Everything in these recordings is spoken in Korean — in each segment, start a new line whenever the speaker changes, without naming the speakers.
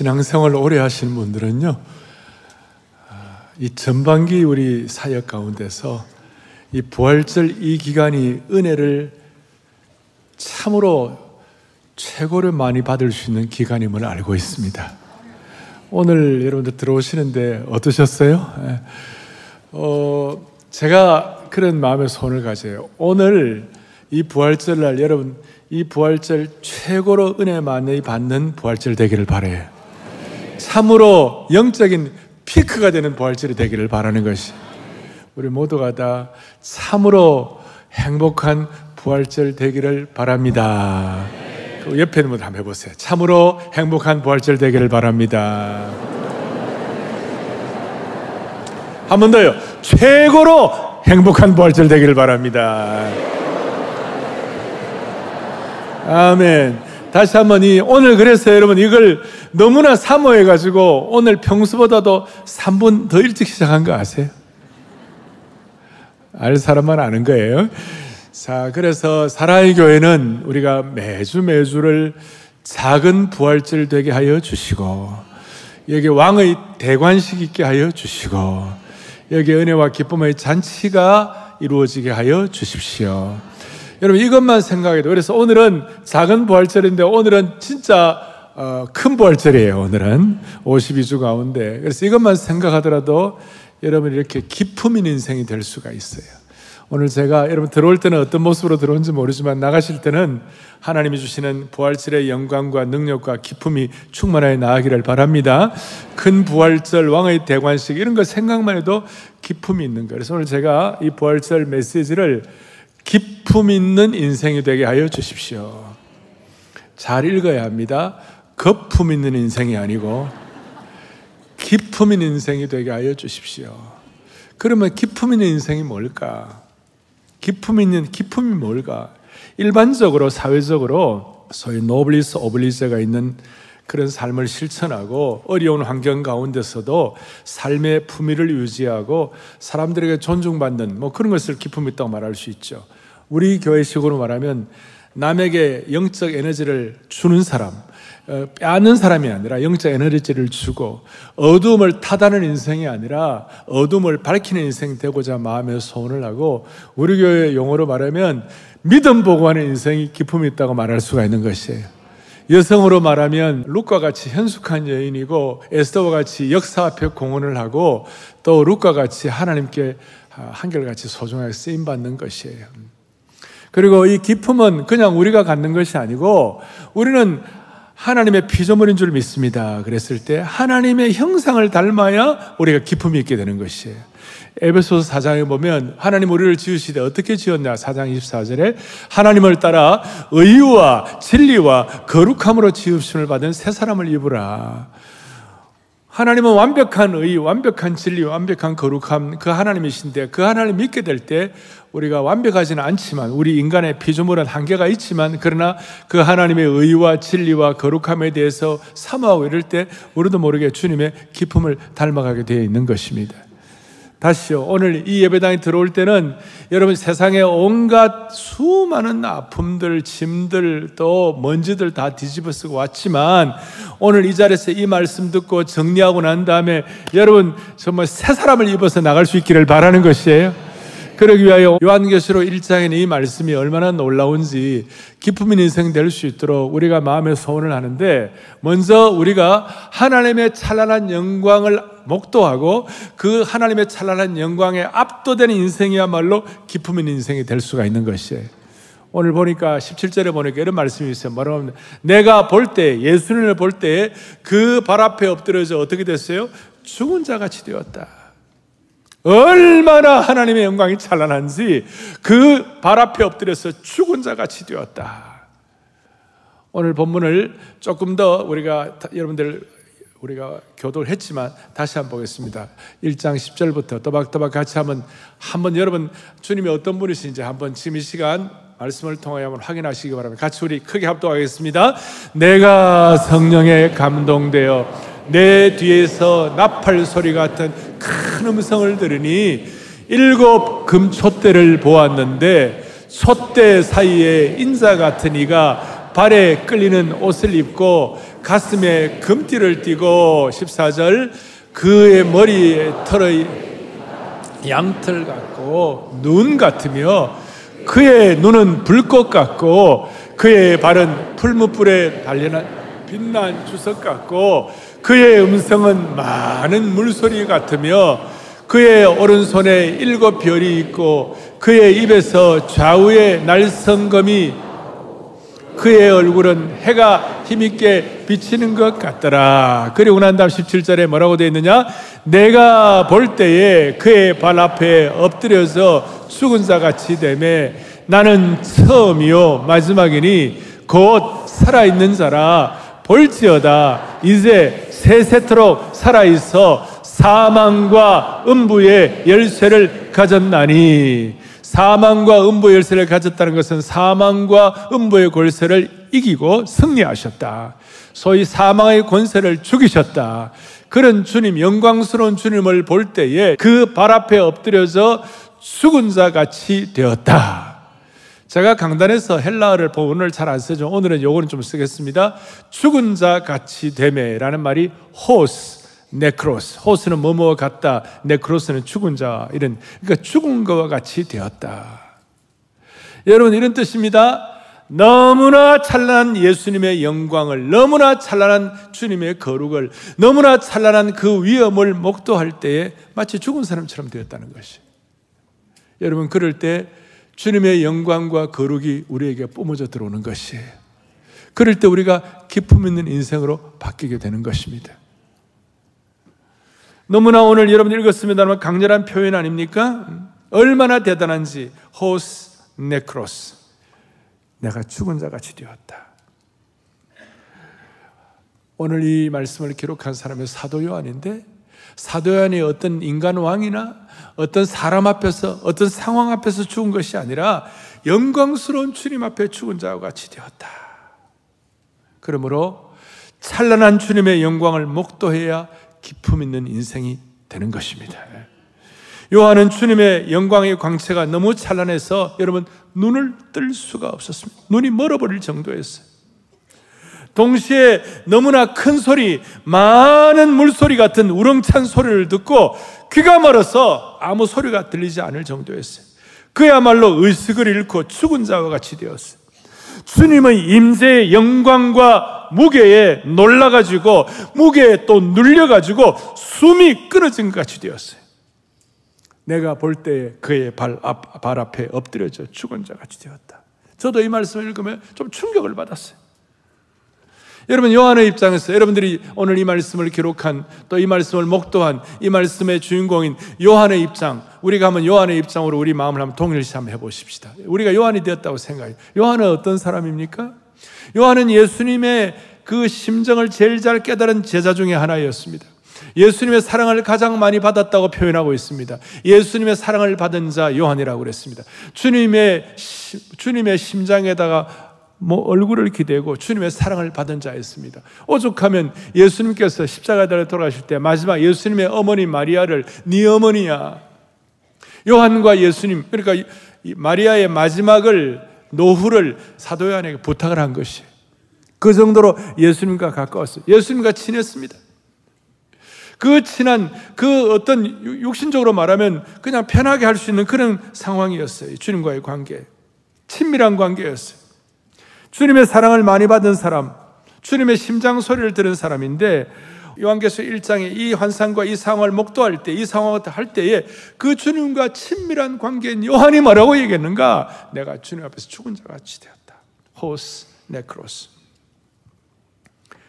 신앙생활 오래 하시는 분들은요, 아, 이 전반기 우리 사역 가운데서 이 부활절 이 기간이 은혜를 참으로 최고를 많이 받을 수 있는 기간임을 알고 있습니다. 오늘 여러분들 들어오시는데 어떠셨어요? 예. 어, 제가 그런 마음의 손을 가져요. 오늘 이 부활절 날 여러분 이 부활절 최고로 은혜 많이 받는 부활절 되기를 바래요. 참으로 영적인 피크가 되는 부활절이 되기를 바라는 것이 우리 모두가 다 참으로 행복한 부활절 되기를 바랍니다. 그 옆에 있는 분 한번 해보세요. 참으로 행복한 부활절 되기를 바랍니다. 한 번 더요. 최고로 행복한 부활절 되기를 바랍니다. 아멘. 다시 한번 이 오늘 그래서 여러분 이걸 너무나 사모해 가지고 오늘 평소보다도 3분 더 일찍 시작한 거 아세요? 알 사람만 아는 거예요. 자, 그래서 사랑의 교회는 우리가 매주 매주를 작은 부활절 되게 하여 주시고 여기 왕의 대관식 있게 하여 주시고 여기 은혜와 기쁨의 잔치가 이루어지게 하여 주십시오. 여러분 이것만 생각해도 그래서 오늘은 작은 부활절인데 오늘은 진짜 어, 큰 부활절이에요. 오늘은 52주 가운데 그래서 이것만 생각하더라도 여러분 이렇게 기품 있는 인생이 될 수가 있어요. 오늘 제가 여러분 들어올 때는 어떤 모습으로 들어온지 모르지만 나가실 때는 하나님이 주시는 부활절의 영광과 능력과 기품이 충만하여 나가기를 바랍니다. 큰 부활절, 왕의 대관식 이런 거 생각만 해도 기품이 있는 거예요. 그래서 오늘 제가 이 부활절 메시지를 기품 있는 인생이 되게 하여 주십시오. 잘 읽어야 합니다. 거품 있는 인생이 아니고 기품 있는 인생이 되게 하여 주십시오. 그러면 기품 있는 인생이 뭘까? 기품 있는 기품이 뭘까? 일반적으로 사회적으로 소위 노블리스 오블리제가 있는 그런 삶을 실천하고 어려운 환경 가운데서도 삶의 품위를 유지하고 사람들에게 존중받는 뭐 그런 것을 기품 있다고 말할 수 있죠. 우리 교회식으로 말하면 남에게 영적 에너지를 주는 사람, 어, 빼앗는 사람이 아니라 영적 에너지를 주고 어둠을 타다는 인생이 아니라 어둠을 밝히는 인생 되고자 마음에 소원을 하고 우리 교회 용어로 말하면 믿음 보고 하는 인생이 기품이 있다고 말할 수가 있는 것이에요. 여성으로 말하면 룩과 같이 현숙한 여인이고 에스더와 같이 역사 앞에 공헌을 하고 또 룩과 같이 하나님께 한결같이 소중하게 쓰임 받는 것이에요. 그리고 이 기품은 그냥 우리가 갖는 것이 아니고 우리는 하나님의 피조물인 줄 믿습니다. 그랬을 때 하나님의 형상을 닮아야 우리가 기품이 있게 되는 것이에요. 에베소서 4장에 보면 하나님 우리를 지으시되 어떻게 지었냐 4장 24절에 하나님을 따라 의와 진리와 거룩함으로 지으심을 받은 새 사람을 입으라. 하나님은 완벽한 의, 완벽한 진리, 완벽한 거룩함 그 하나님이신데 그 하나님 믿게 될 때 우리가 완벽하지는 않지만 우리 인간의 피조물은 한계가 있지만 그러나 그 하나님의 의와 진리와 거룩함에 대해서 사모하고 이럴 때 우리도 모르게 주님의 기품을 닮아가게 되어 있는 것입니다. 다시요. 오늘 이 예배당에 들어올 때는 여러분 세상에 온갖 수많은 아픔들, 짐들, 또 먼지들 다 뒤집어 쓰고 왔지만 오늘 이 자리에서 이 말씀 듣고 정리하고 난 다음에 여러분 정말 새 사람을 입어서 나갈 수 있기를 바라는 것이에요. 그러기 위하여 요한계시록 1장에는 이 말씀이 얼마나 놀라운지 있는 인생 될 수 있도록 우리가 마음의 소원을 하는데 먼저 우리가 하나님의 찬란한 영광을 목도하고 그 하나님의 찬란한 영광에 압도되는 인생이야말로 있는 인생이 될 수가 있는 것이에요. 오늘 보니까 17절에 보니까 이런 말씀이 있어요. 뭐라면 내가 볼 때, 예수님을 볼 때 그 발 앞에 엎드려져 어떻게 됐어요? 죽은 자 같이 되었다. 얼마나 하나님의 영광이 찬란한지 그 발 앞에 엎드려서 죽은 자 같이 되었다. 오늘 본문을 조금 더 우리가 여러분들 우리가 교도를 했지만 다시 한번 보겠습니다. 1장 10절부터 또박또박 같이 한번 한번 여러분 주님이 어떤 분이신지 한번 지금 이 시간 말씀을 통하여 한번 확인하시기 바랍니다. 같이 우리 크게 합동하겠습니다. 내가 성령에 감동되어 내 뒤에서 나팔 소리 같은 큰 음성을 들으니 일곱 금촛대를 보았는데 촛대 사이에 인자 같은 이가 발에 끌리는 옷을 입고 가슴에 금띠를 띠고 14절 그의 머리에 털의 양털 같고 눈 같으며 그의 눈은 불꽃 같고 그의 발은 풀무불에 달려난 빛난 주석 같고 그의 음성은 많은 물소리 같으며 그의 오른손에 일곱 별이 있고 그의 입에서 좌우의 날성검이 그의 얼굴은 해가 힘있게 비치는 것 같더라. 그리고 난 다음 17절에 뭐라고 되어 있느냐? 내가 볼 때에 그의 발 앞에 엎드려서 죽은 자 같이 되매 나는 처음이요 마지막이니 곧 살아있는 자라 볼지어다 이제 세세토록 살아있어 사망과 음부의 열쇠를 가졌나니 사망과 음부의 열쇠를 가졌다는 것은 사망과 음부의 권세를 이기고 승리하셨다. 소위 사망의 권세를 죽이셨다. 그런 주님, 영광스러운 주님을 볼 때에 그 발 앞에 엎드려서 죽은 자 같이 되었다. 제가 강단에서 헬라어를 오늘 잘 안 쓰죠. 오늘은 요거는 좀 쓰겠습니다. 죽은 자 같이 되매라는 말이 ὡς, νεκρός. ὡς는 뭐뭐 같다. νεκρός는 죽은 자. 이런. 그러니까 죽은 것과 같이 되었다. 여러분, 이런 뜻입니다. 너무나 찬란한 예수님의 영광을, 너무나 찬란한 주님의 거룩을, 너무나 찬란한 그 위엄을 목도할 때에 마치 죽은 사람처럼 되었다는 것이. 여러분, 그럴 때 주님의 영광과 거룩이 우리에게 뿜어져 들어오는 것이에요. 그럴 때 우리가 기품 있는 인생으로 바뀌게 되는 것입니다. 너무나 오늘 여러분 읽었습니다만 강렬한 표현 아닙니까? 얼마나 대단한지 호스 네크로스 내가 죽은 자 같이 되었다. 오늘 이 말씀을 기록한 사람의 사도 요한인데 사도 요한이 어떤 인간 왕이나 어떤 사람 앞에서 어떤 상황 앞에서 죽은 것이 아니라 영광스러운 주님 앞에 죽은 자와 같이 되었다. 그러므로 찬란한 주님의 영광을 목도해야 기품 있는 인생이 되는 것입니다. 요한은 주님의 영광의 광채가 너무 찬란해서 여러분 눈을 뜰 수가 없었습니다. 눈이 멀어버릴 정도였어요. 동시에 너무나 큰 소리, 많은 물소리 같은 우렁찬 소리를 듣고 귀가 멀어서 아무 소리가 들리지 않을 정도였어요. 그야말로 의식을 잃고 죽은 자와 같이 되었어요. 주님의 임재의 영광과 무게에 놀라가지고 무게에 또 눌려가지고 숨이 끊어진 것 같이 되었어요. 내가 볼 때에 그의 발, 앞, 발 앞에 엎드려져 죽은 자 같이 되었다. 저도 이 말씀을 읽으면 좀 충격을 받았어요. 여러분 요한의 입장에서 여러분들이 오늘 이 말씀을 기록한 또 이 말씀을 목도한 이 말씀의 주인공인 요한의 입장 우리가 한번 요한의 입장으로 우리 마음을 한번 동일시 한번 해보십시다. 우리가 요한이 되었다고 생각해요. 요한은 어떤 사람입니까? 요한은 예수님의 그 심정을 제일 잘 깨달은 제자 중에 하나였습니다. 예수님의 사랑을 가장 많이 받았다고 표현하고 있습니다. 예수님의 사랑을 받은 자 요한이라고 그랬습니다. 주님의 주님의 심장에다가 뭐 얼굴을 기대고 주님의 사랑을 받은 자였습니다. 오죽하면 예수님께서 십자가에 돌아가실 때 마지막 예수님의 어머니 마리아를 네 어머니야. 요한과 예수님 그러니까 마리아의 마지막을 노후를 사도 요한에게 부탁을 한 것이 그 정도로 예수님과 가까웠어요. 예수님과 친했습니다. 그 친한 그 어떤 육신적으로 말하면 그냥 편하게 할 수 있는 그런 상황이었어요. 주님과의 관계. 친밀한 관계였어요. 주님의 사랑을 많이 받은 사람, 주님의 심장 소리를 들은 사람인데 요한계서 1장에 이 환상과 이 상황을 목도할 때, 이 상황을 할 때에 그 주님과 친밀한 관계인 요한이 뭐라고 얘기했는가? 내가 주님 앞에서 죽은 자 같이 되었다. 호스 네크로스.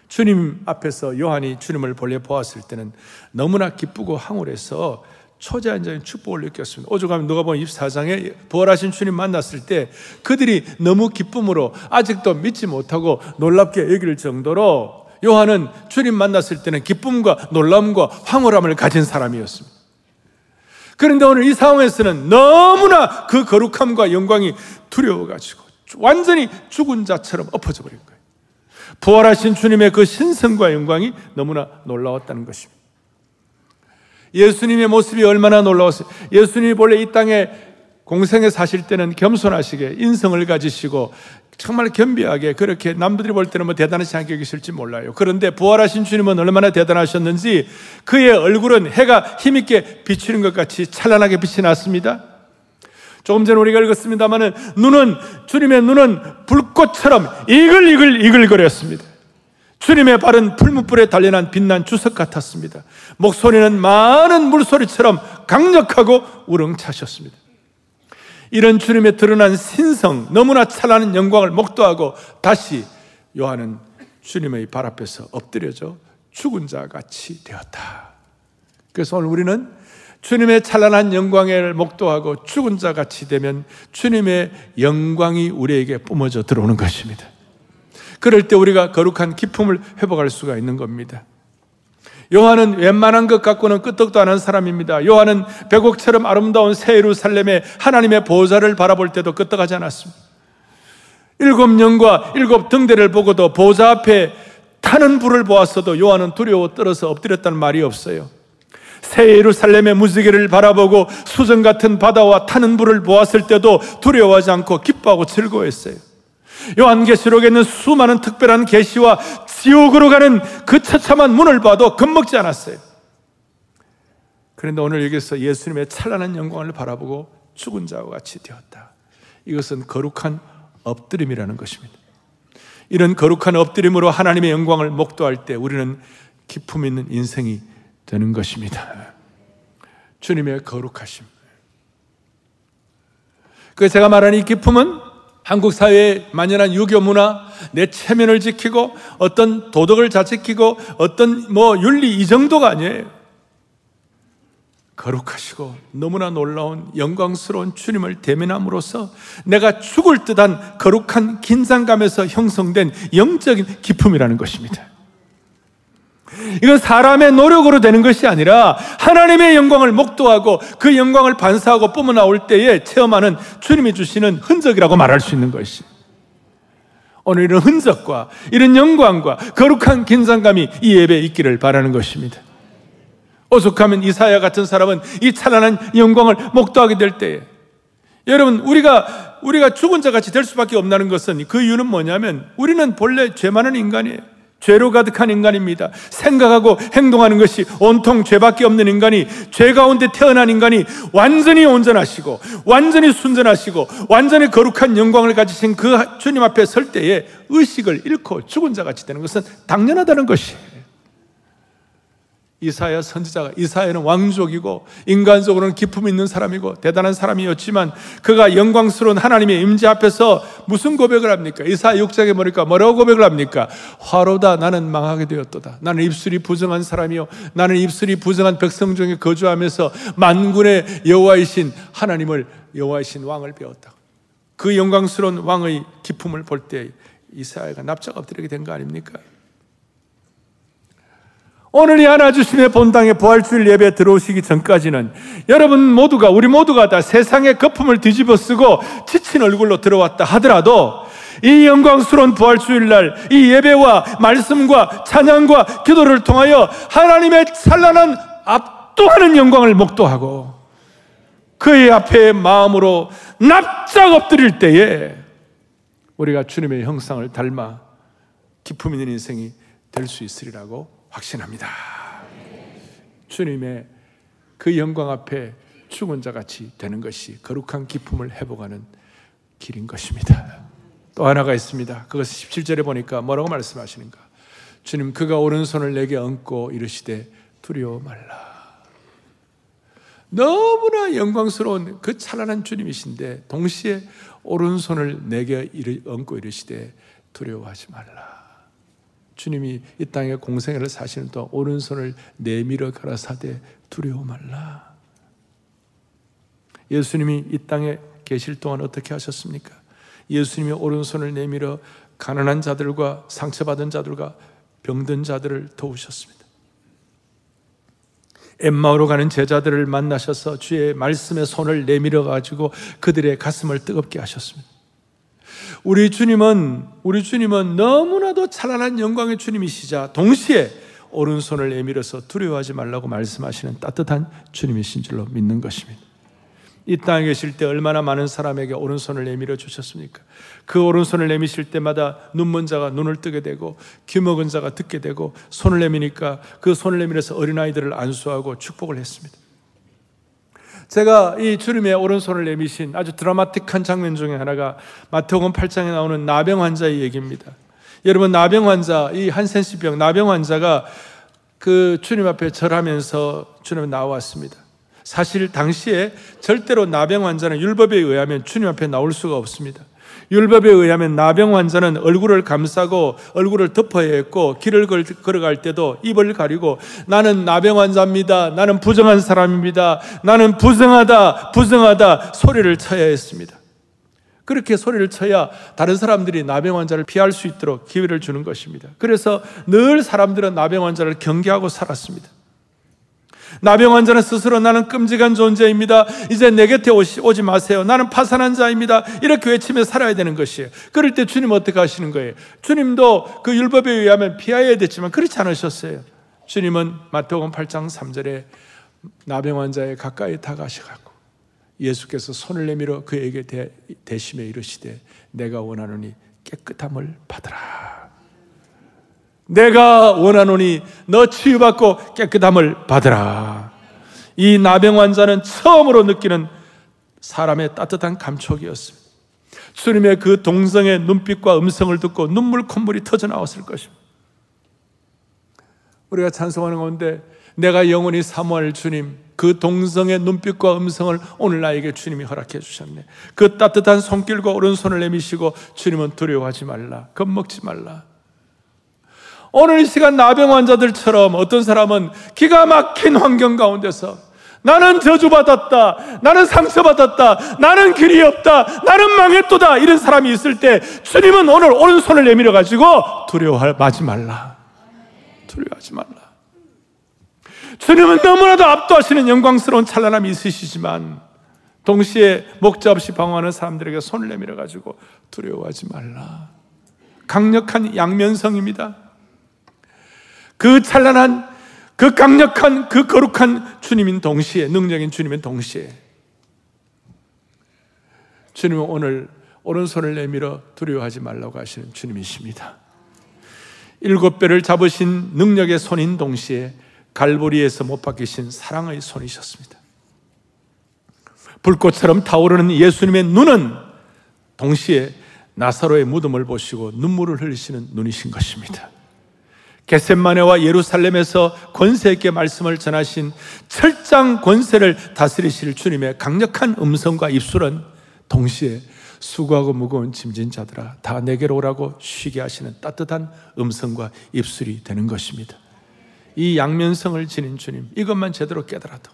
주님 앞에서 요한이 주님을 본래 보았을 때는 너무나 기쁘고 황홀해서 초자연적인 축복을 느꼈습니다. 오죽하면 누가 보면 24장에 부활하신 주님 만났을 때 그들이 너무 기쁨으로 아직도 믿지 못하고 놀랍게 여길 정도로 요한은 주님 만났을 때는 기쁨과 놀람과 황홀함을 가진 사람이었습니다. 그런데 오늘 이 상황에서는 너무나 그 거룩함과 영광이 두려워가지고 완전히 죽은 자처럼 엎어져 버린 거예요. 부활하신 주님의 그 신성과 영광이 너무나 놀라웠다는 것입니다. 예수님의 모습이 얼마나 놀라웠어요. 예수님이 본래 이 땅에 공생에 사실 때는 겸손하시게 인성을 가지시고 정말 겸비하게 그렇게 남들이 볼 때는 뭐 대단하지 않게 여기실지 몰라요. 그런데 부활하신 주님은 얼마나 대단하셨는지 그의 얼굴은 해가 힘있게 비추는 것 같이 찬란하게 빛이 났습니다. 조금 전에 우리가 읽었습니다만은 눈은 주님의 눈은 불꽃처럼 이글이글 이글거렸습니다. 주님의 발은 풀무불에 달려난 빛난 주석 같았습니다. 목소리는 많은 물소리처럼 강력하고 우렁차셨습니다. 이런 주님의 드러난 신성, 너무나 찬란한 영광을 목도하고 다시 요한은 주님의 발 앞에서 엎드려져 죽은 자 같이 되었다. 그래서 오늘 우리는 주님의 찬란한 영광을 목도하고 죽은 자 같이 되면 주님의 영광이 우리에게 뿜어져 들어오는 것입니다. 그럴 때 우리가 거룩한 기품을 회복할 수가 있는 겁니다. 요한은 웬만한 것 갖고는 끄떡도 안 한 사람입니다. 요한은 백옥처럼 아름다운 새 예루살렘의 하나님의 보좌를 바라볼 때도 끄떡하지 않았습니다. 일곱 년과 일곱 등대를 보고도 보좌 앞에 타는 불을 보았어도 요한은 두려워 떨어서 엎드렸다는 말이 없어요. 새 예루살렘의 무지개를 바라보고 수정 같은 바다와 타는 불을 보았을 때도 두려워하지 않고 기뻐하고 즐거워했어요. 요한계시록에 있는 수많은 특별한 계시와 지옥으로 가는 그 처참한 문을 봐도 겁먹지 않았어요. 그런데 오늘 여기서 예수님의 찬란한 영광을 바라보고 죽은 자와 같이 되었다. 이것은 거룩한 엎드림이라는 것입니다. 이런 거룩한 엎드림으로 하나님의 영광을 목도할 때 우리는 기품 있는 인생이 되는 것입니다. 주님의 거룩하심. 그 제가 말하는 이 기품은 한국 사회에 만연한 유교 문화, 내 체면을 지키고 어떤 도덕을 잘 지키고 어떤 뭐 윤리 이 정도가 아니에요. 거룩하시고 너무나 놀라운 영광스러운 주님을 대면함으로써 내가 죽을 듯한 거룩한 긴장감에서 형성된 영적인 기품이라는 것입니다. 이건 사람의 노력으로 되는 것이 아니라 하나님의 영광을 목도하고 그 영광을 반사하고 뿜어나올 때에 체험하는 주님이 주시는 흔적이라고 말할 수 있는 것이. 오늘 이런 흔적과 이런 영광과 거룩한 긴장감이 이 예배에 있기를 바라는 것입니다. 오죽하면 이사야 같은 사람은 이 찬란한 영광을 목도하게 될 때에 여러분 우리가 우리가 죽은 자 같이 될 수밖에 없다는 것은 그 이유는 뭐냐면 우리는 본래 죄 많은 인간이에요. 죄로 가득한 인간입니다. 생각하고 행동하는 것이 온통 죄밖에 없는 인간이 죄 가운데 태어난 인간이 완전히 온전하시고 완전히 순전하시고 완전히 거룩한 영광을 가지신 그 주님 앞에 설 때에 의식을 잃고 죽은 자 같이 되는 것은 당연하다는 것이에요. 이사야 선지자가 이사야는 왕족이고 인간적으로는 기품 있는 사람이고 대단한 사람이었지만 그가 영광스러운 하나님의 임재 앞에서 무슨 고백을 합니까? 이사야 6장에 보니까 뭐라고 고백을 합니까? 화로다 나는 망하게 되었도다. 나는 입술이 부정한 사람이요 나는 입술이 부정한 백성 중에 거주하면서 만군의 여호와이신 하나님을 여호와이신 왕을 배웠다. 그 영광스러운 왕의 기품을 볼 때 이사야가 납작 엎드리게 된 거 아닙니까? 오늘 이 하나 주심의 본당에 부활주일 예배 들어오시기 전까지는 여러분 모두가 우리 모두가 다 세상의 거품을 뒤집어 쓰고 지친 얼굴로 들어왔다 하더라도 이 영광스러운 부활주일 날 이 예배와 말씀과 찬양과 기도를 통하여 하나님의 찬란한 압도하는 영광을 목도하고 그의 앞에 마음으로 납작 엎드릴 때에 우리가 주님의 형상을 닮아 기품 있는 인생이 될 수 있으리라고 확신합니다. 주님의 그 영광 앞에 죽은 자 같이 되는 것이 거룩한 기품을 회복하는 길인 것입니다. 또 하나가 있습니다. 그것을 17절에 보니까 뭐라고 말씀하시는가? 주님 그가 오른손을 내게 얹고 이르시되 두려워 말라. 너무나 영광스러운 그 찬란한 주님이신데 동시에 오른손을 내게 얹고 이르시되 두려워하지 말라. 주님이 이 땅에 공생애를 사시는 동안 오른손을 내밀어 가라사대 두려워 말라. 예수님이 이 땅에 계실 동안 어떻게 하셨습니까? 예수님이 오른손을 내밀어 가난한 자들과 상처받은 자들과 병든 자들을 도우셨습니다. 엠마오로 가는 제자들을 만나셔서 주의 말씀에 손을 내밀어 가지고 그들의 가슴을 뜨겁게 하셨습니다. 우리 주님은 우리 주님은 너무나도 찬란한 영광의 주님이시자 동시에 오른손을 내밀어서 두려워하지 말라고 말씀하시는 따뜻한 주님이신 줄로 믿는 것입니다. 이 땅에 계실 때 얼마나 많은 사람에게 오른손을 내밀어 주셨습니까? 그 오른손을 내미실 때마다 눈먼 자가 눈을 뜨게 되고 귀먹은 자가 듣게 되고 손을 내미니까 그 손을 내밀어서 어린아이들을 안수하고 축복을 했습니다. 제가 이 주님의 오른손을 내미신 아주 드라마틱한 장면 중에 하나가 마태복음 8장에 나오는 나병 환자의 얘기입니다. 여러분 나병 환자, 이 한센시병 나병 환자가 그 주님 앞에 절하면서 주님 나왔습니다. 사실 당시에 절대로 나병 환자는 율법에 의하면 주님 앞에 나올 수가 없습니다. 율법에 의하면 나병 환자는 얼굴을 감싸고 얼굴을 덮어야 했고 길을 걸어갈 때도 입을 가리고 나는 나병 환자입니다. 나는 부정한 사람입니다. 나는 부정하다, 부정하다 소리를 쳐야 했습니다. 그렇게 소리를 쳐야 다른 사람들이 나병 환자를 피할 수 있도록 기회를 주는 것입니다. 그래서 늘 사람들은 나병 환자를 경계하고 살았습니다. 나병 환자는 스스로 나는 끔찍한 존재입니다. 이제 내 곁에 오시, 오지 마세요. 나는 파산한 자입니다. 이렇게 외치며 살아야 되는 것이에요. 그럴 때 주님 어떻게 하시는 거예요? 주님도 그 율법에 의하면 피하야 됐지만 그렇지 않으셨어요. 주님은 마태복음 8장 3절에 나병 환자에 가까이 다가셔갖고 예수께서 손을 내밀어 그에게 대, 대심에 이르시되 내가 원하노니 깨끗함을 받으라. 내가 원하노니 너 치유받고 깨끗함을 받으라. 이 나병 환자는 처음으로 느끼는 사람의 따뜻한 감촉이었습니다. 주님의 그 동성의 눈빛과 음성을 듣고 눈물 콧물이 터져 나왔을 것입니다. 우리가 찬송하는 가운데 내가 영원히 사모할 주님, 그 동성의 눈빛과 음성을 오늘 나에게 주님이 허락해 주셨네. 그 따뜻한 손길과 오른손을 내미시고 주님은 두려워하지 말라. 겁먹지 말라. 오늘 이 시간 나병 환자들처럼 어떤 사람은 기가 막힌 환경 가운데서 나는 저주받았다. 나는 상처받았다. 나는 길이 없다. 나는 망했도다. 이런 사람이 있을 때 주님은 오늘 오른손을 내밀어 가지고 두려워하지 말라. 두려워하지 말라. 주님은 너무나도 압도하시는 영광스러운 찬란함이 있으시지만 동시에 목자 없이 방황하는 사람들에게 손을 내밀어 가지고 두려워하지 말라. 강력한 양면성입니다. 그 찬란한, 그 강력한, 그 거룩한 주님인 동시에, 능력인 주님인 동시에, 주님은 오늘 오른손을 내밀어 두려워하지 말라고 하시는 주님이십니다. 일곱 배를 잡으신 능력의 손인 동시에 갈보리에서 못 박히신 사랑의 손이셨습니다. 불꽃처럼 타오르는 예수님의 눈은 동시에 나사로의 무덤을 보시고 눈물을 흘리시는 눈이신 것입니다. 겟셋마네와 예루살렘에서 권세 있게 말씀을 전하신 철장 권세를 다스리실 주님의 강력한 음성과 입술은 동시에 수고하고 무거운 짐진 자들아 다 내게로 오라고 쉬게 하시는 따뜻한 음성과 입술이 되는 것입니다. 이 양면성을 지닌 주님 이것만 제대로 깨달아도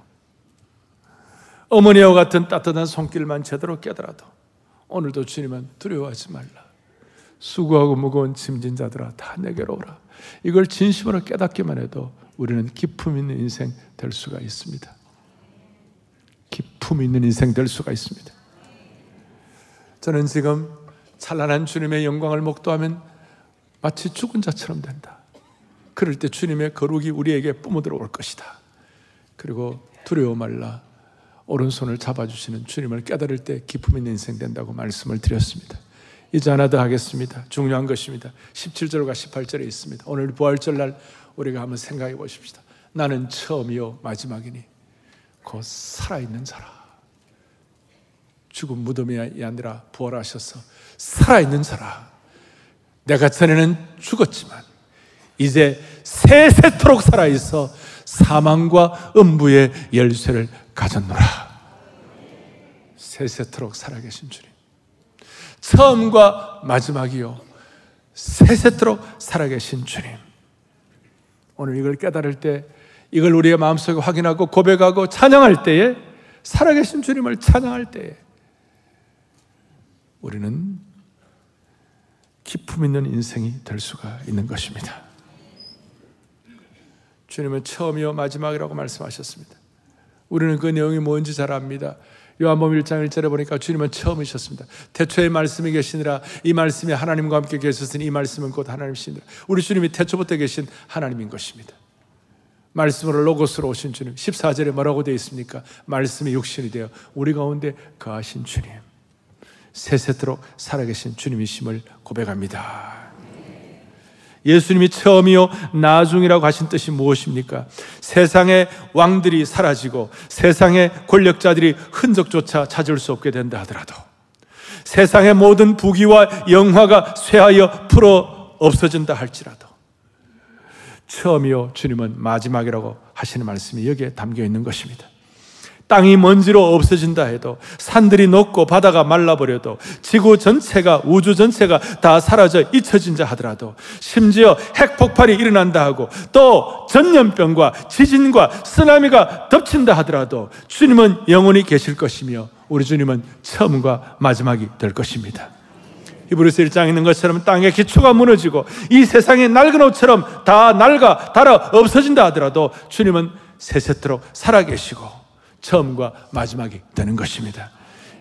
어머니와 같은 따뜻한 손길만 제대로 깨달아도 오늘도 주님은 두려워하지 말라. 수고하고 무거운 짐진 자들아 다 내게로 오라. 이걸 진심으로 깨닫기만 해도 우리는 기품 있는 인생 될 수가 있습니다. 기품 있는 인생 될 수가 있습니다. 저는 지금 찬란한 주님의 영광을 목도하면 마치 죽은 자처럼 된다. 그럴 때 주님의 거룩이 우리에게 뿜어들어 올 것이다. 그리고 두려워 말라. 오른손을 잡아주시는 주님을 깨달을 때 기품 있는 인생 된다고 말씀을 드렸습니다. 이제 하나 더 하겠습니다. 중요한 것입니다. 17절과 18절에 있습니다. 오늘 부활절 날 우리가 한번 생각해 보십시다. 나는 처음이요 마지막이니 곧 살아있는 자라. 죽은 무덤이 아니라 부활하셔서 살아있는 자라. 내가 전에는 죽었지만 이제 세세토록 살아있어 사망과 음부의 열쇠를 가졌노라. 세세토록 살아계신 주님. 처음과 마지막이요. 세세토록 살아계신 주님. 오늘 이걸 깨달을 때, 이걸 우리의 마음속에 확인하고 고백하고 찬양할 때에, 살아계신 주님을 찬양할 때에, 우리는 기품 있는 인생이 될 수가 있는 것입니다. 주님은 처음이요 마지막이라고 말씀하셨습니다. 우리는 그 내용이 뭔지 잘 압니다. 요한복음 1장 1절에 보니까 주님은 처음이셨습니다. 태초에 말씀이 계시니라 이 말씀이 하나님과 함께 계셨으니 이 말씀은 곧 하나님이시니라. 우리 주님이 태초부터 계신 하나님인 것입니다. 말씀으로 로고스로 오신 주님. 14절에 뭐라고 되어 있습니까? 말씀이 육신이 되어 우리 가운데 거하신 주님. 세세토록 살아계신 주님이심을 고백합니다. 예수님이 처음이요 나중이라고 하신 뜻이 무엇입니까? 세상의 왕들이 사라지고 세상의 권력자들이 흔적조차 찾을 수 없게 된다 하더라도 세상의 모든 부귀와 영화가 쇠하여 풀어 없어진다 할지라도 처음이요 주님은 마지막이라고 하시는 말씀이 여기에 담겨 있는 것입니다. 땅이 먼지로 없어진다 해도 산들이 녹고 바다가 말라버려도 지구 전체가 우주 전체가 다 사라져 잊혀진다 하더라도 심지어 핵폭발이 일어난다 하고 또 전염병과 지진과 쓰나미가 덮친다 하더라도 주님은 영원히 계실 것이며 우리 주님은 처음과 마지막이 될 것입니다. 히브리서 1장에 있는 것처럼 땅의 기초가 무너지고 이 세상의 낡은 옷처럼 다 낡아 달아 없어진다 하더라도 주님은 세세토록 살아계시고 처음과 마지막이 되는 것입니다.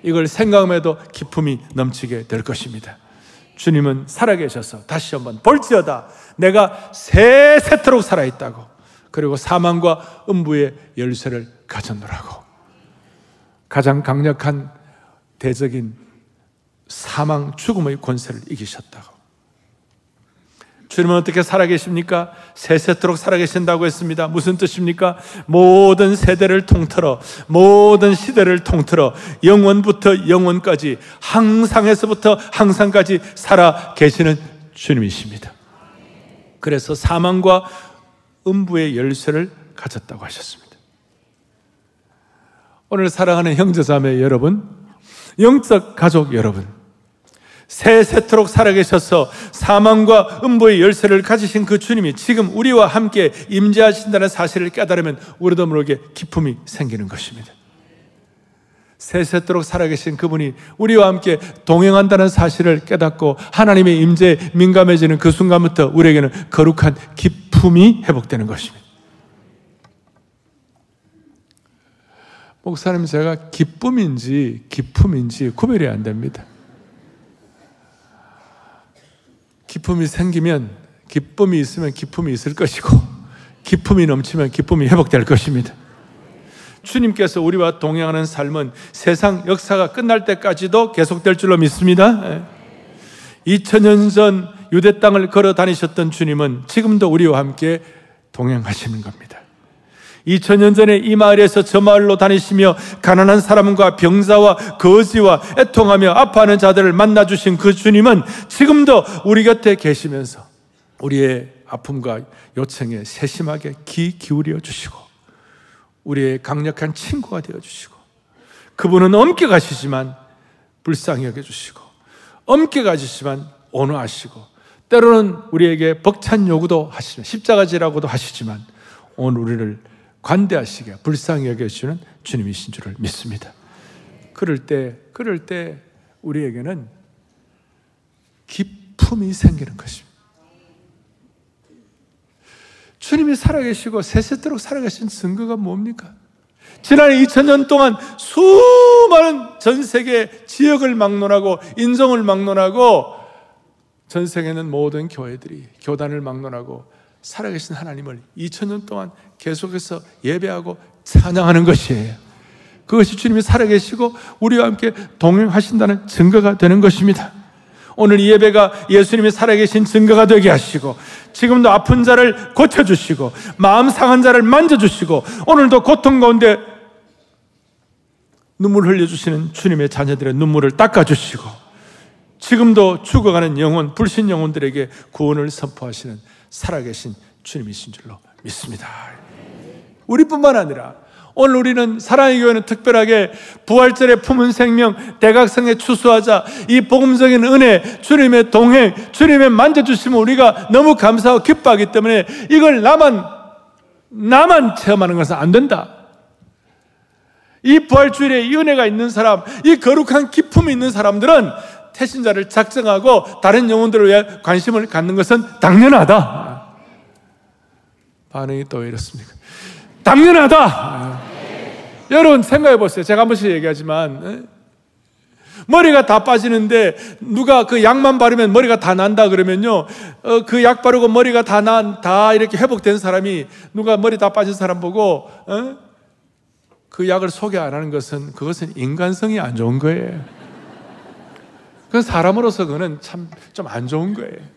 이걸 생각함에도 기쁨이 넘치게 될 것입니다. 주님은 살아계셔서 다시 한번 볼지어다 내가 세세토록 살아있다고 그리고 사망과 음부의 열쇠를 가졌노라고 가장 강력한 대적인 사망 죽음의 권세를 이기셨다고 주님은 어떻게 살아계십니까? 세세토록 살아계신다고 했습니다. 무슨 뜻입니까? 모든 세대를 통틀어, 모든 시대를 통틀어, 영원부터 영원까지, 항상에서부터 항상까지 살아계시는 주님이십니다. 그래서 사망과 음부의 열쇠를 가졌다고 하셨습니다. 오늘 사랑하는 형제자매 여러분, 영적 가족 여러분, 세세토록 살아계셔서 사망과 음보의 열쇠를 가지신 그 주님이 지금 우리와 함께 임재하신다는 사실을 깨달으면 우리도 모르게 기쁨이 생기는 것입니다. 세세토록 살아계신 그분이 우리와 함께 동행한다는 사실을 깨닫고 하나님의 임재에 민감해지는 그 순간부터 우리에게는 거룩한 기쁨이 회복되는 것입니다. 목사님 제가 기쁨인지 기품인지 구별이 안 됩니다. 기쁨이 생기면 기쁨이 있으면 기쁨이 있을 것이고 기쁨이 넘치면 기쁨이 회복될 것입니다. 주님께서 우리와 동행하는 삶은 세상 역사가 끝날 때까지도 계속될 줄로 믿습니다. 2000년 전 유대 땅을 걸어 다니셨던 주님은 지금도 우리와 함께 동행하시는 겁니다. 2000년 전에 이 마을에서 저 마을로 다니시며 가난한 사람과 병자와 거지와 애통하며 아파하는 자들을 만나 주신 그 주님은 지금도 우리 곁에 계시면서 우리의 아픔과 요청에 세심하게 귀 기울여 주시고 우리의 강력한 친구가 되어 주시고 그분은 엄격하시지만 불쌍히 여겨 주시고 엄격하시지만 온화하시고 때로는 우리에게 벅찬 요구도 하시면 십자가지라고도 하시지만 오늘 우리를 관대하시게 불쌍히 여겨주시는 주님이신 줄을 믿습니다. 그럴 때, 그럴 때 우리에게는 기품이 생기는 것입니다. 주님이 살아계시고 세세토록 살아계신 증거가 뭡니까? 지난 2000년 동안 수많은 전 세계 지역을 막론하고 인종을 막론하고 전 세계는 모든 교회들이 교단을 막론하고 살아계신 하나님을 2000년 동안 계속해서 예배하고 찬양하는 것이에요. 그것이 주님이 살아계시고 우리와 함께 동행하신다는 증거가 되는 것입니다. 오늘 이 예배가 예수님이 살아계신 증거가 되게 하시고 지금도 아픈 자를 고쳐주시고 마음 상한 자를 만져주시고 오늘도 고통 가운데 눈물 흘려주시는 주님의 자녀들의 눈물을 닦아주시고 지금도 죽어가는 영혼, 불신 영혼들에게 구원을 선포하시는 살아계신 주님이신 줄로 믿습니다. 우리뿐만 아니라 오늘 우리는 사랑의 교회는 특별하게 부활절에 품은 생명, 대각성에 추수하자 이 복음적인 은혜, 주님의 동행, 주님의 만져주시면 우리가 너무 감사하고 기뻐하기 때문에 이걸 나만, 나만 체험하는 것은 안 된다. 이 부활주일에 이 은혜가 있는 사람, 이 거룩한 기품이 있는 사람들은 태신자를 작정하고 다른 영혼들을 위해 관심을 갖는 것은 당연하다. 반응이 또 이렇습니까? 당연하다. 여러분 생각해 보세요. 제가 한 번씩 얘기하지만 머리가 다 빠지는데 누가 그 약만 바르면 머리가 다 난다 그러면요. 어, 그 약 바르고 머리가 다 난, 다 이렇게 회복된 사람이 누가 머리 다 빠진 사람 보고, 어? 그 약을 소개 안 하는 것은 그것은 인간성이 안 좋은 거예요. 그 사람으로서 그는 참 좀 안 좋은 거예요.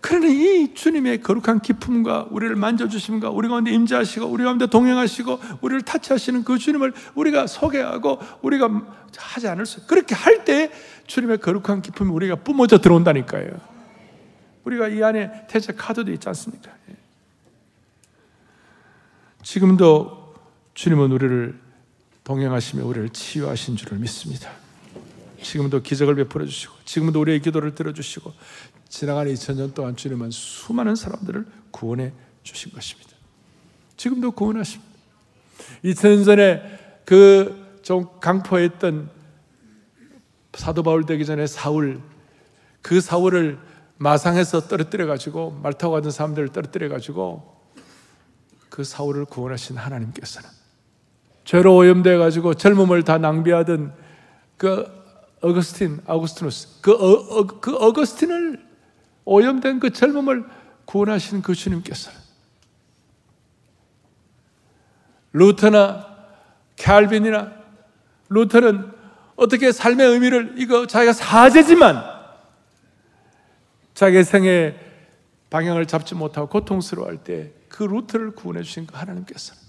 그러나 이 주님의 거룩한 기품과 우리를 만져주심과 우리 가운데 임재하시고 우리 가운데 동행하시고 우리를 타치하시는 그 주님을 우리가 소개하고 우리가 하지 않을 수 그렇게 할 때 주님의 거룩한 기품이 우리가 뿜어져 들어온다니까요. 우리가 이 안에 태제 카드도 있지 않습니까? 예. 지금도 주님은 우리를 동행하시며 우리를 치유하신 줄을 믿습니다. 지금도 기적을 베풀어 주시고 지금도 우리의 기도를 들어주시고 지나간 2000년 동안 주님은 수많은 사람들을 구원해 주신 것입니다. 지금도 구원하십니다. 2000년 전에 그 좀 강포했던 사도 바울 되기 전에 사울 그 사울을 마상에서 떨어뜨려 가지고 말 타고 가던 사람들을 떨어뜨려 가지고 그 사울을 구원하신 하나님께서는 죄로 오염돼 가지고 젊음을 다 낭비하던 그 어거스틴 아우구스티누스. 그, 어, 어, 그 어거스틴을 오염된 그 젊음을 구원하시는 그 주님께서는 루터나 칼빈이나 루터는 어떻게 삶의 의미를 이거 자기가 사제지만 자기 생의 방향을 잡지 못하고 고통스러워할 때 그 루터를 구원해 주신 그 하나님께서는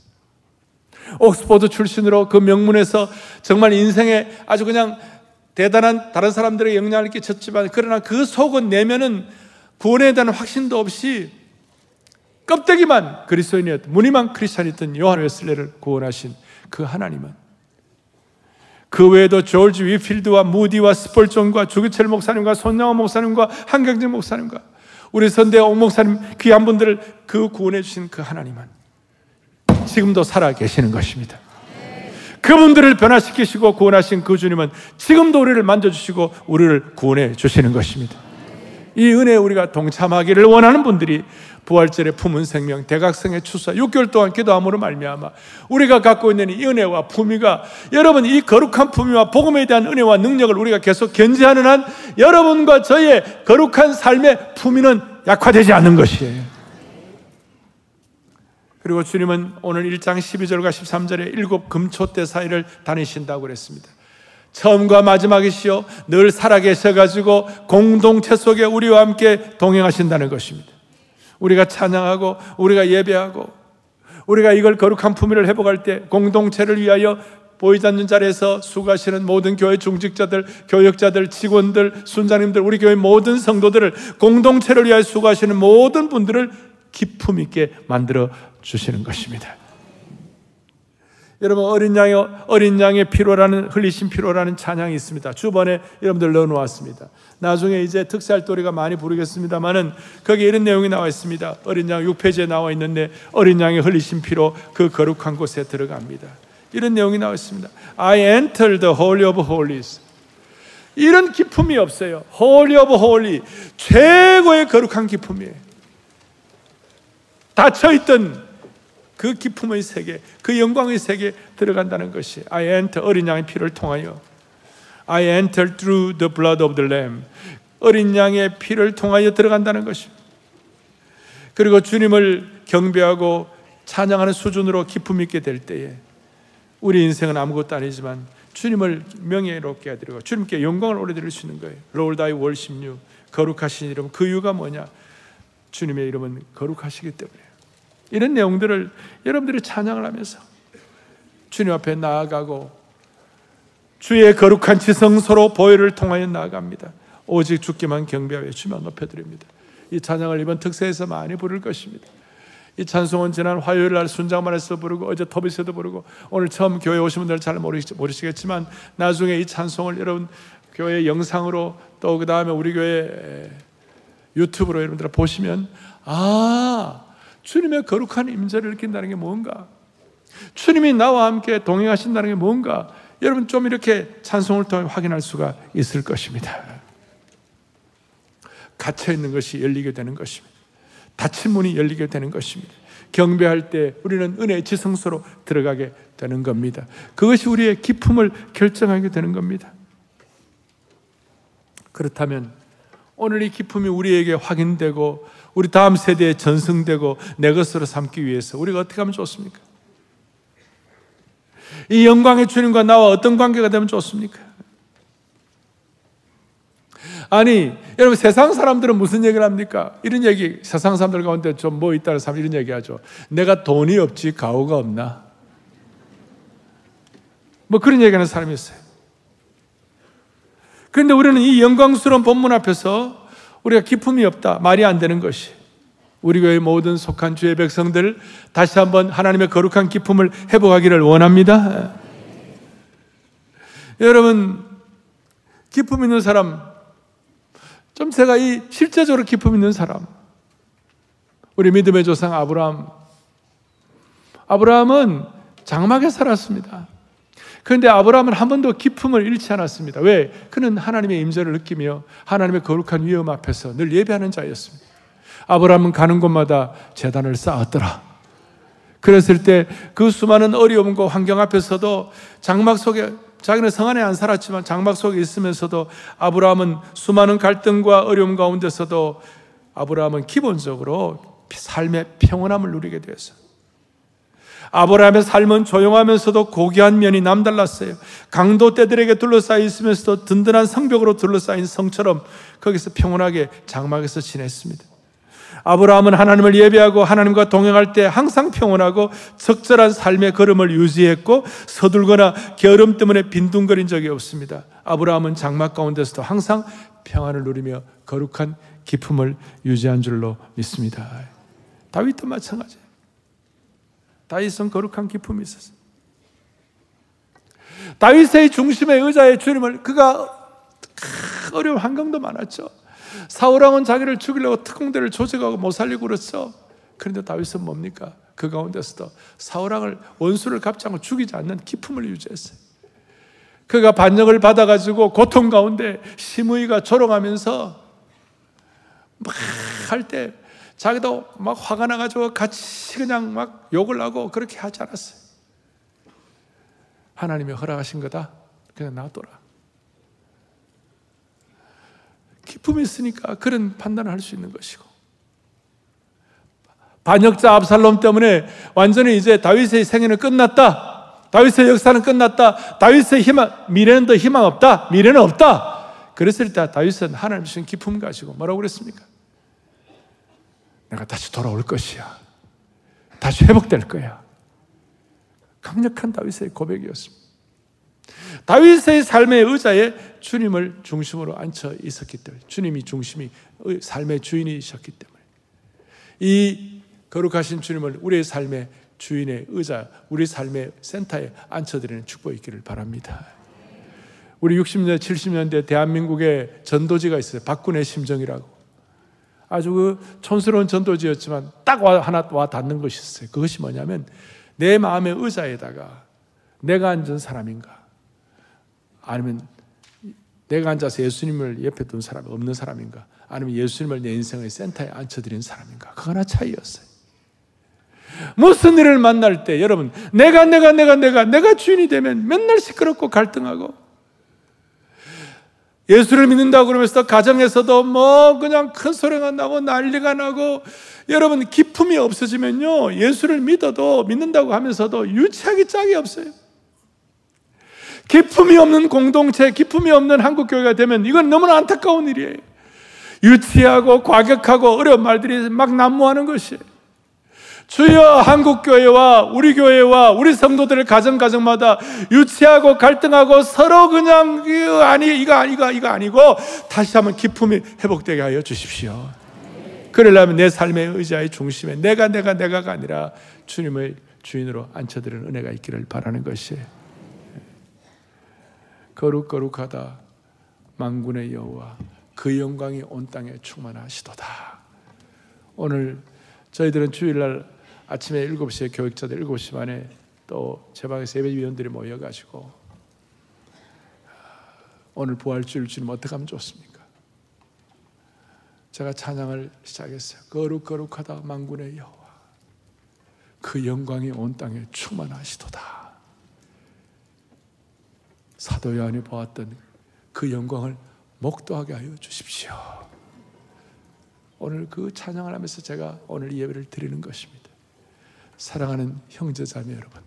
옥스퍼드 출신으로 그 명문에서 정말 인생에 아주 그냥 대단한 다른 사람들에게 영향을 끼쳤지만 그러나 그 속은 내면은 구원에 대한 확신도 없이 껍데기만 그리스도인이었던 무늬만 크리스찬이었던 요한 웨슬레를 구원하신 그 하나님은 그 외에도 조지 위필드와 무디와 스폴존과 주기철 목사님과 손양호 목사님과 한경진 목사님과 우리 선대 옥 목사님 귀한 분들을 그 구원해 주신 그 하나님은 지금도 살아 계시는 것입니다. 그분들을 변화시키시고 구원하신 그 주님은 지금도 우리를 만져주시고 우리를 구원해 주시는 것입니다. 이 은혜에 우리가 동참하기를 원하는 분들이 부활절에 품은 생명, 대각성의 추수 6개월 동안 기도함으로 말미암아 우리가 갖고 있는 이 은혜와 품위가 여러분 이 거룩한 품위와 복음에 대한 은혜와 능력을 우리가 계속 견지하는 한 여러분과 저의 거룩한 삶의 품위는 약화되지 않는 것이에요. 그리고 주님은 오늘 1장 12절과 13절에 일곱 금초대 사이를 다니신다고 그랬습니다. 처음과 마지막이시요 늘 살아계셔 가지고 공동체 속에 우리와 함께 동행하신다는 것입니다. 우리가 찬양하고 우리가 예배하고 우리가 이걸 거룩한 품위를 회복할 때 공동체를 위하여 보이지 않는 자리에서 수고하시는 모든 교회 중직자들, 교역자들, 직원들, 순자님들, 우리 교회 모든 성도들을 공동체를 위하여 수고하시는 모든 분들을 기품 있게 만들어 주시는 것입니다. 여러분 어린 양의 어린 양의 피로라는 흘리신 피로라는 찬양이 있습니다. 주번에 여러분들 넣어 놓았습니다. 나중에 이제 특사할도리가 많이 부르겠습니다만은 거기 이런 내용이 나와 있습니다. 어린 양 6페이지에 나와 있는데 어린 양의 흘리신 피로 그 거룩한 곳에 들어갑니다. 이런 내용이 나와 있습니다. I enter the holy of holies. 이런 기품이 없어요. holy of holy 최고의 거룩한 기품이에요. 닫혀 있던 그 기품의 세계, 그 영광의 세계에 들어간다는 것이 I enter 어린 양의 피를 통하여 I enter through the blood of the lamb 어린 양의 피를 통하여 들어간다는 것입니다. 그리고 주님을 경배하고 찬양하는 수준으로 기품 있게 될 때에 우리 인생은 아무것도 아니지만 주님을 명예롭게 해드리고 주님께 영광을 올려드릴 수 있는 거예요. Lord I worship you. 거룩하신 이름 그 이유가 뭐냐? 주님의 이름은 거룩하시기 때문에 이런 내용들을 여러분들이 찬양을 하면서 주님 앞에 나아가고 주의 거룩한 지성소로 보혈을 통하여 나아갑니다. 오직 주께만 경배하여 주만 높여드립니다. 이 찬양을 이번 특세에서 많이 부를 것입니다. 이 찬송은 지난 화요일 날 순장만에서 부르고 어제 터비스에도 부르고 오늘 처음 교회 오신 분들 잘 모르시겠지만 나중에 이 찬송을 여러분 교회 영상으로 또 그 다음에 우리 교회 유튜브로 여러분들 보시면 아 주님의 거룩한 임재를 느낀다는 게 뭔가? 주님이 나와 함께 동행하신다는 게 뭔가? 여러분 좀 이렇게 찬송을 통해 확인할 수가 있을 것입니다. 갇혀 있는 것이 열리게 되는 것입니다. 닫힌 문이 열리게 되는 것입니다. 경배할 때 우리는 은혜의 지성소로 들어가게 되는 겁니다. 그것이 우리의 기품을 결정하게 되는 겁니다. 그렇다면 오늘 이 기쁨이 우리에게 확인되고 우리 다음 세대에 전승되고 내 것으로 삼기 위해서 우리가 어떻게 하면 좋습니까? 이 영광의 주님과 나와 어떤 관계가 되면 좋습니까? 아니, 여러분 세상 사람들은 무슨 얘기를 합니까? 이런 얘기, 세상 사람들 가운데 좀 뭐 있다는 사람 이런 얘기 하죠. 내가 돈이 없지 가오가 없나? 뭐 그런 얘기 하는 사람이 있어요. 그런데 우리는 이 영광스러운 본문 앞에서 우리가 기품이 없다. 말이 안 되는 것이. 우리 교회 모든 속한 주의 백성들 다시 한번 하나님의 거룩한 기품을 회복하기를 원합니다. 여러분, 기품 있는 사람, 좀 제가 이 실제적으로 기품 있는 사람, 우리 믿음의 조상 아브라함, 아브라함은 장막에 살았습니다. 그런데 아브라함은 한 번도 기품을 잃지 않았습니다. 왜? 그는 하나님의 임재를 느끼며 하나님의 거룩한 위험 앞에서 늘 예배하는 자였습니다. 아브라함은 가는 곳마다 재단을 쌓았더라. 그랬을 때 그 수많은 어려움과 환경 앞에서도 장막 속에 자기는 성 안에 안 살았지만 장막 속에 있으면서도 아브라함은 수많은 갈등과 어려움 가운데서도 아브라함은 기본적으로 삶의 평온함을 누리게 되었어요. 아브라함의 삶은 조용하면서도 고귀한 면이 남달랐어요. 강도 떼들에게 둘러싸여 있으면서도 든든한 성벽으로 둘러싸인 성처럼 거기서 평온하게 장막에서 지냈습니다. 아브라함은 하나님을 예배하고 하나님과 동행할 때 항상 평온하고 적절한 삶의 걸음을 유지했고 서둘거나 게으름 때문에 빈둥거린 적이 없습니다. 아브라함은 장막 가운데서도 항상 평안을 누리며 거룩한 기품을 유지한 줄로 믿습니다. 다윗도 마찬가지예요. 다윗은 거룩한 기품이 있었어요. 다윗의 중심의 의자의 주님을 그가 어려운 환경도 많았죠. 사울왕은 자기를 죽이려고 특공대를 조직하고 못 살리고 그랬어. 그런데 다윗은 뭡니까? 그 가운데서도 사울왕을 원수를 갚지 않고 죽이지 않는 기품을 유지했어요. 그가 반역을 받아가지고 고통 가운데 심의가 조롱하면서 막 할 때 자기도 막 화가 나가지고 같이 그냥 막 욕을 하고 그렇게 하지 않았어요. 하나님이 허락하신 거다. 그냥 놔둬라. 기품이 있으니까 그런 판단을 할 수 있는 것이고. 반역자 압살롬 때문에 완전히 이제 다윗의 생애는 끝났다. 다윗의 역사는 끝났다. 다윗의 희망, 미래는 더 희망 없다. 미래는 없다. 그랬을 때 다윗은 하나님 주신 기품 가지고 뭐라고 그랬습니까? 내가 다시 돌아올 것이야. 다시 회복될 거야. 강력한 다윗의 고백이었습니다. 다윗의 삶의 의자에 주님을 중심으로 앉혀 있었기 때문에 주님이 중심이 삶의 주인이셨기 때문에 이 거룩하신 주님을 우리의 삶의 주인의 의자, 우리 삶의 센터에 앉혀드리는 축복이 있기를 바랍니다. 우리 60년, 70년대 대한민국의 전도지가 있어요. 박군의 심정이라고. 아주 그 촌스러운 전도지였지만 딱 하나 와 닿는 것이 있어요. 그것이 뭐냐면 내 마음의 의자에다가 내가 앉은 사람인가 아니면 내가 앉아서 예수님을 옆에 둔 사람 없는 사람인가 아니면 예수님을 내 인생의 센터에 앉혀드린 사람인가 그 하나 차이였어요. 무슨 일을 만날 때 여러분 내가 내가 내가 내가 내가 주인이 되면 맨날 시끄럽고 갈등하고 예수를 믿는다고 그러면서 가정에서도 뭐 그냥 큰 소리가 나고 난리가 나고 여러분 기품이 없어지면요 예수를 믿어도 믿는다고 하면서도 유치하기 짝이 없어요. 기품이 없는 공동체, 기품이 없는 한국 교회가 되면 이건 너무나 안타까운 일이에요. 유치하고 과격하고 어려운 말들이 막 난무하는 것이에요. 주여 한국 교회와 우리 교회와 우리 성도들의 가정 가정마다 유치하고 갈등하고 서로 그냥 이거 아니 이거 아니가 이거 아니고 다시 한번 기품이 회복되게 하여 주십시오. 그러려면 내 삶의 의자의 중심에 내가 내가 내가가 아니라 주님의 주인으로 앉혀드리는 은혜가 있기를 바라는 것이에요. 거룩 거룩하다 만군의 여호와 그 영광이 온 땅에 충만하시도다. 오늘 저희들은 주일날 아침에 7시에 교육자들 7시 반에 또 제 방에서 예배위원들이 모여가지고 오늘 부활주일 주님 어떻게 하면 좋습니까? 제가 찬양을 시작했어요. 거룩 거룩하다 만군의 여호와 그 영광이 온 땅에 충만하시도다. 사도 요한이 보았던 그 영광을 목도하게 하여 주십시오. 오늘 그 찬양을 하면서 제가 오늘 예배를 드리는 것입니다. 사랑하는 형제자매 여러분.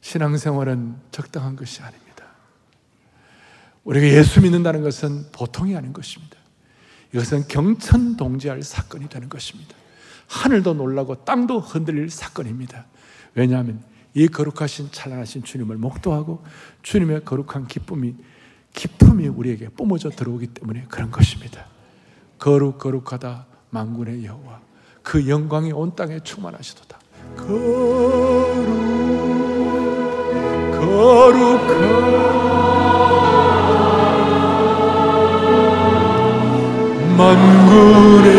신앙생활은 적당한 것이 아닙니다. 우리가 예수 믿는다는 것은 보통이 아닌 것입니다. 이것은 경천동지할 사건이 되는 것입니다. 하늘도 놀라고 땅도 흔들릴 사건입니다. 왜냐하면 이 거룩하신 찬란하신 주님을 목도하고 주님의 거룩한 기쁨이 기쁨이 우리에게 뿜어져 들어오기 때문에 그런 것입니다. 거룩 거룩하다 만군의 여호와 그 영광이 온 땅에 충만하시도다. 거룩 거룩한 만군의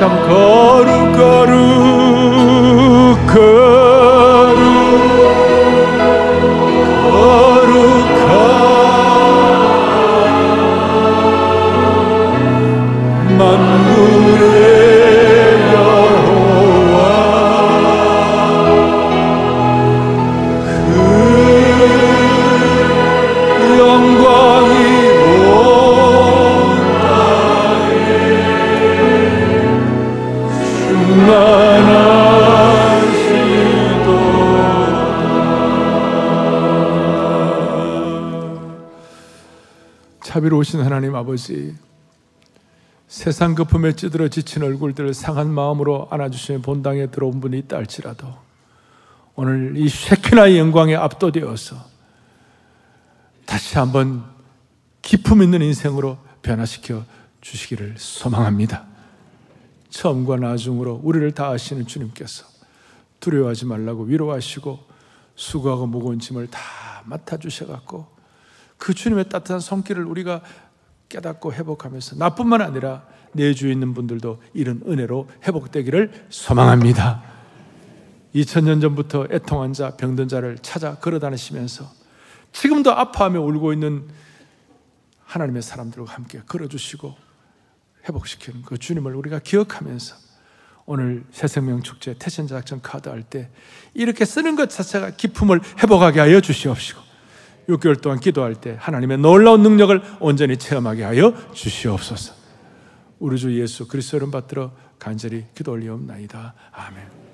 거룩 거룩 거룩 자비로우신 하나님 아버지 세상 거품에 찌들어 지친 얼굴들 상한 마음으로 안아주시며 본당에 들어온 분이 있다 할지라도 오늘 이 쉐키나의 영광에 압도되어서 다시 한번 기품 있는 인생으로 변화시켜 주시기를 소망합니다. 처음과 나중으로 우리를 다 아시는 주님께서 두려워하지 말라고 위로하시고 수고하고 무거운 짐을 다 맡아주셔갖고 그 주님의 따뜻한 손길을 우리가 깨닫고 회복하면서 나뿐만 아니라 내 주위에 있는 분들도 이런 은혜로 회복되기를 소망합니다. 2000년 전부터 애통한 자, 병든 자를 찾아 걸어 다니시면서 지금도 아파하며 울고 있는 하나님의 사람들과 함께 걸어주시고 회복시키는 그 주님을 우리가 기억하면서 오늘 새생명 축제 태신자 작전 카드 할 때 이렇게 쓰는 것 자체가 기품을 회복하게 하여 주시옵시고 6개월 동안 기도할 때 하나님의 놀라운 능력을 온전히 체험하게 하여 주시옵소서. 우리 주 예수 그리스도를 받들어 간절히 기도 올리옵나이다. 아멘.